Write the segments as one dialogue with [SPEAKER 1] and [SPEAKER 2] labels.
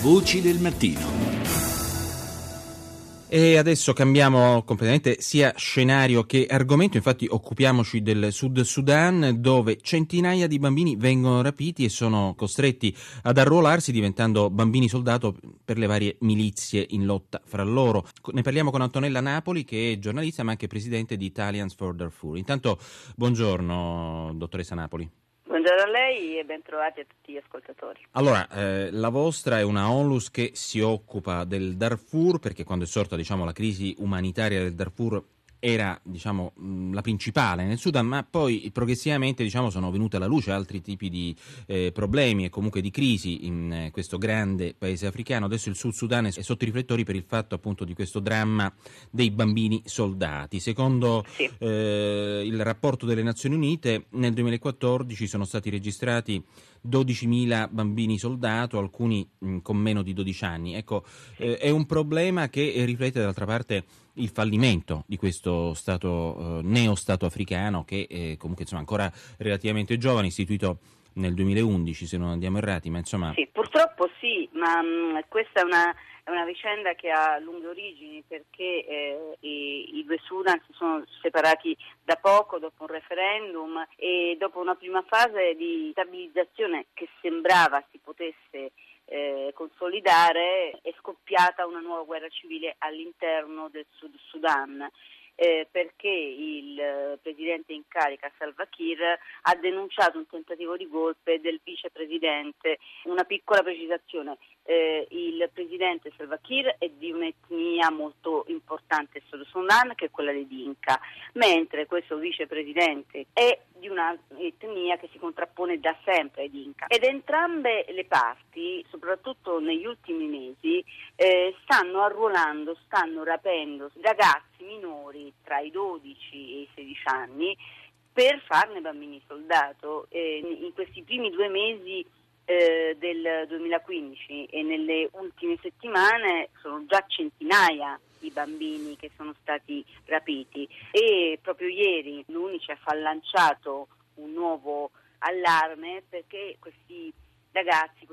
[SPEAKER 1] Voci del mattino.
[SPEAKER 2] E adesso cambiamo completamente sia scenario che argomento, infatti occupiamoci del Sud Sudan dove centinaia di bambini vengono rapiti e sono costretti ad arruolarsi diventando bambini soldato per le varie milizie in lotta fra loro. Ne parliamo con Antonella Napoli che è giornalista ma anche presidente di Italians for Darfur. Intanto buongiorno dottoressa Napoli.
[SPEAKER 3] Buongiorno a lei e bentrovati a tutti gli ascoltatori.
[SPEAKER 2] Allora, eh, la vostra è una onlus che si occupa del Darfur perché quando è sorta diciamo, la crisi umanitaria del Darfur era diciamo, la principale nel Sudan, ma poi progressivamente diciamo, sono venute alla luce altri tipi di eh, problemi e comunque di crisi in eh, questo grande paese africano. Adesso il Sud Sudan è sotto i riflettori per il fatto appunto di questo dramma dei bambini soldati. Secondo sì. eh, il rapporto delle Nazioni Unite nel 2014 sono stati registrati 12.000 bambini soldato, alcuni mh, con meno di 12 anni. Ecco, eh, è un problema che riflette d'altra parte il fallimento di questo stato, eh, neo-stato africano che è comunque insomma, ancora relativamente giovane, istituito nel 2011 se non andiamo errati, ma insomma...
[SPEAKER 3] Sì, purtroppo sì, ma mh, questa è una, è una, vicenda che ha lunghe origini perché eh, i, i, due Sudan si sono separati da poco dopo un referendum e dopo una prima fase di stabilizzazione che sembrava si potesse eh, consolidare è scoppiata una nuova guerra civile all'interno del Sud Sudan eh, perché il eh, presidente in carica Salva Kiir ha denunciato un tentativo di golpe del vicepresidente. Una piccola precisazione, eh, il presidente Salva Kiir è di un'etnia molto importante sul Sudan che è quella dei Dinka, mentre questo vicepresidente è di un'etnia che si contrappone da sempre ai Dinka. Ed entrambe le parti, soprattutto negli ultimi mesi, eh, stanno arruolando, stanno rapendo ragazzi minori tra i 12 e i 16 anni per farne bambini soldato. Eh, in questi primi due mesi eh, del 2015 e nelle ultime settimane sono già centinaia i bambini che sono stati rapiti e proprio ieri l'UNICEF ha lanciato un nuovo allarme perché questi ragazzi,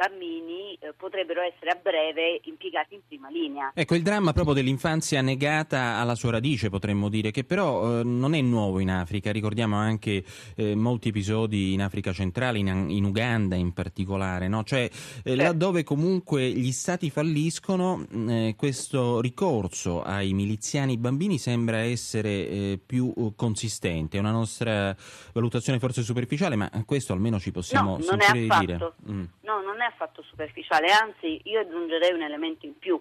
[SPEAKER 3] bambini eh, potrebbero essere a breve impiegati in prima linea.
[SPEAKER 2] Ecco, il dramma proprio dell'infanzia negata alla sua radice, potremmo dire, che però eh, non è nuovo in Africa. Ricordiamo anche eh, molti episodi in Africa centrale, in, in Uganda in particolare, no? cioè eh, laddove comunque gli stati falliscono, eh, questo ricorso ai miliziani bambini sembra essere eh, più consistente. È una nostra valutazione forse superficiale, ma questo almeno ci possiamo
[SPEAKER 3] no, sentire di dire. Mm. No, non è affatto superficiale, anzi io aggiungerei un elemento in più,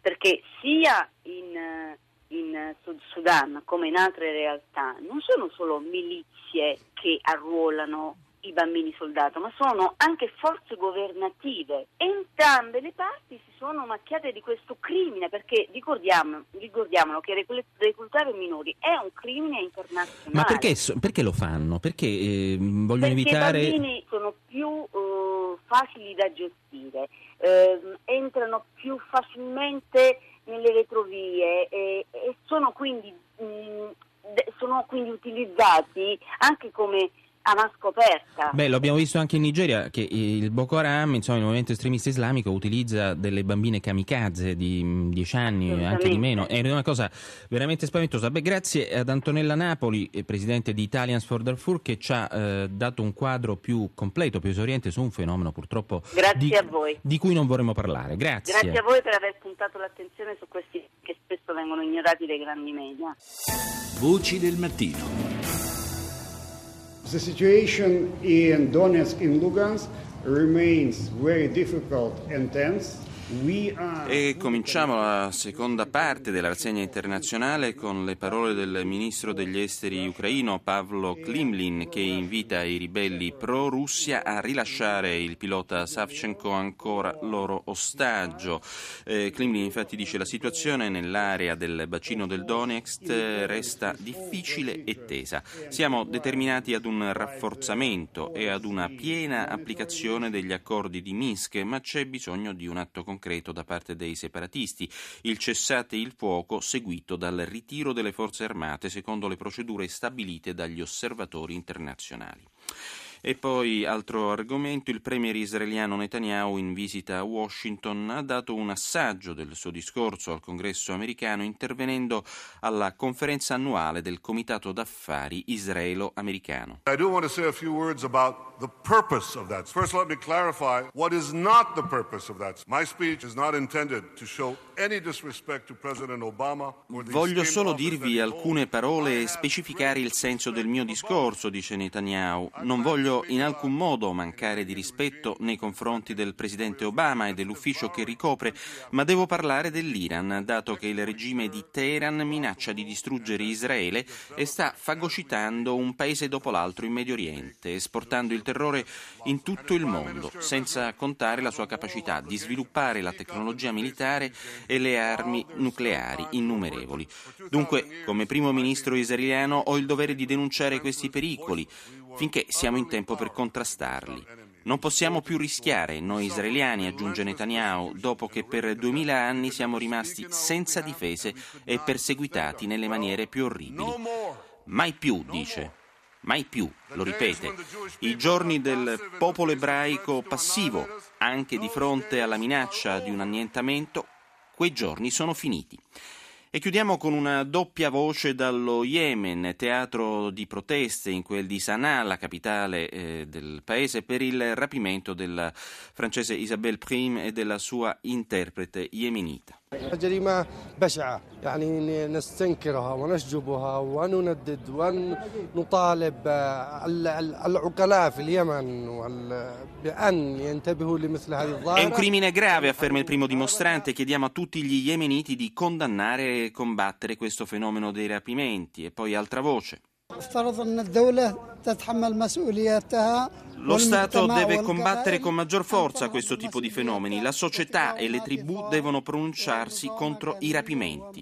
[SPEAKER 3] perché sia in, in Sud Sudan come in altre realtà non sono solo milizie che arruolano i bambini soldato, ma sono anche forze governative. Entrambe le parti si sono macchiate di questo crimine, perché ricordiamo, ricordiamolo che reclutare minori è un crimine internazionale.
[SPEAKER 2] Ma perché, perché lo fanno? Perché eh, vogliono
[SPEAKER 3] perché
[SPEAKER 2] evitare...
[SPEAKER 3] i bambini sono più uh, facili da gestire, uh, entrano più facilmente nelle retrovie e, e sono, quindi, mh, mm, sono quindi utilizzati anche come a scoperta.
[SPEAKER 2] Beh, lo abbiamo visto anche in Nigeria che il Boko Haram, insomma, il movimento estremista islamico, utilizza delle bambine kamikaze di 10 anni, anche di meno. È una cosa veramente spaventosa. Beh, grazie ad Antonella Napoli, eh, presidente di Italians for Darfur, che ci ha eh, dato un quadro più completo, più esoriente su un fenomeno purtroppo di, di, cui non vorremmo parlare. Grazie.
[SPEAKER 3] Grazie a voi per aver puntato l'attenzione su questi che spesso vengono ignorati dai grandi media.
[SPEAKER 1] Voci del mattino.
[SPEAKER 4] The situation in Donetsk and Lugansk remains very difficult and tense.
[SPEAKER 2] E cominciamo la seconda parte della rassegna internazionale con le parole del ministro degli esteri ucraino Pavlo Klimlin che invita i ribelli pro-Russia a rilasciare il pilota Savchenko ancora loro ostaggio. Eh, Klimlin infatti dice che la situazione nell'area del bacino del Donetsk resta difficile e tesa. Siamo determinati ad un rafforzamento e ad una piena applicazione degli accordi di Minsk, ma c'è bisogno di un atto concreto concreto da parte dei separatisti, il cessate il fuoco seguito dal ritiro delle forze armate secondo le procedure stabilite dagli osservatori internazionali. E poi, altro argomento, il premier israeliano Netanyahu in visita a Washington ha dato un assaggio del suo discorso al congresso americano intervenendo alla conferenza annuale del Comitato d'Affari israelo-americano.
[SPEAKER 5] I do want to say a few words about the purpose of that. First, let me clarify what is not the purpose of that. My speech is not intended to show
[SPEAKER 2] Voglio solo dirvi alcune parole e specificare il senso del mio discorso, dice Netanyahu. Non voglio in alcun modo mancare di rispetto nei confronti del presidente Obama e dell'ufficio che ricopre, ma devo parlare dell'Iran, dato che il regime di Teheran minaccia di distruggere Israele e sta fagocitando un paese dopo l'altro in Medio Oriente, esportando il terrore in tutto il mondo, senza contare la sua capacità di sviluppare la tecnologia militare e le armi nucleari innumerevoli. Dunque, come primo ministro israeliano ho il dovere di denunciare questi pericoli finché siamo in tempo per contrastarli. Non possiamo più rischiare, noi israeliani, aggiunge Netanyahu, dopo che per duemila anni siamo rimasti senza difese e perseguitati nelle maniere più orribili. Mai più, dice. Mai più, lo ripete, i giorni del popolo ebraico passivo, anche di fronte alla minaccia di un annientamento, quei giorni sono finiti. E chiudiamo con una doppia voce dallo Yemen, teatro di proteste in quel di Sana'a, la capitale eh, del paese, per il rapimento della francese Isabelle Prim e della sua interprete yemenita.
[SPEAKER 6] جريمة بشعة يعني نستنكرها ونشجبها ونندد ونطالب العقلاء في اليمن بأن ينتبهوا لمثل هذه الظاهرة
[SPEAKER 2] È un crimine grave, afferma il primo dimostrante. Chiediamo a tutti gli yemeniti di condannare e combattere questo fenomeno dei rapimenti. E poi altra voce. Lo Stato deve combattere con maggior forza questo tipo di fenomeni. La società e le tribù devono pronunciarsi contro i rapimenti.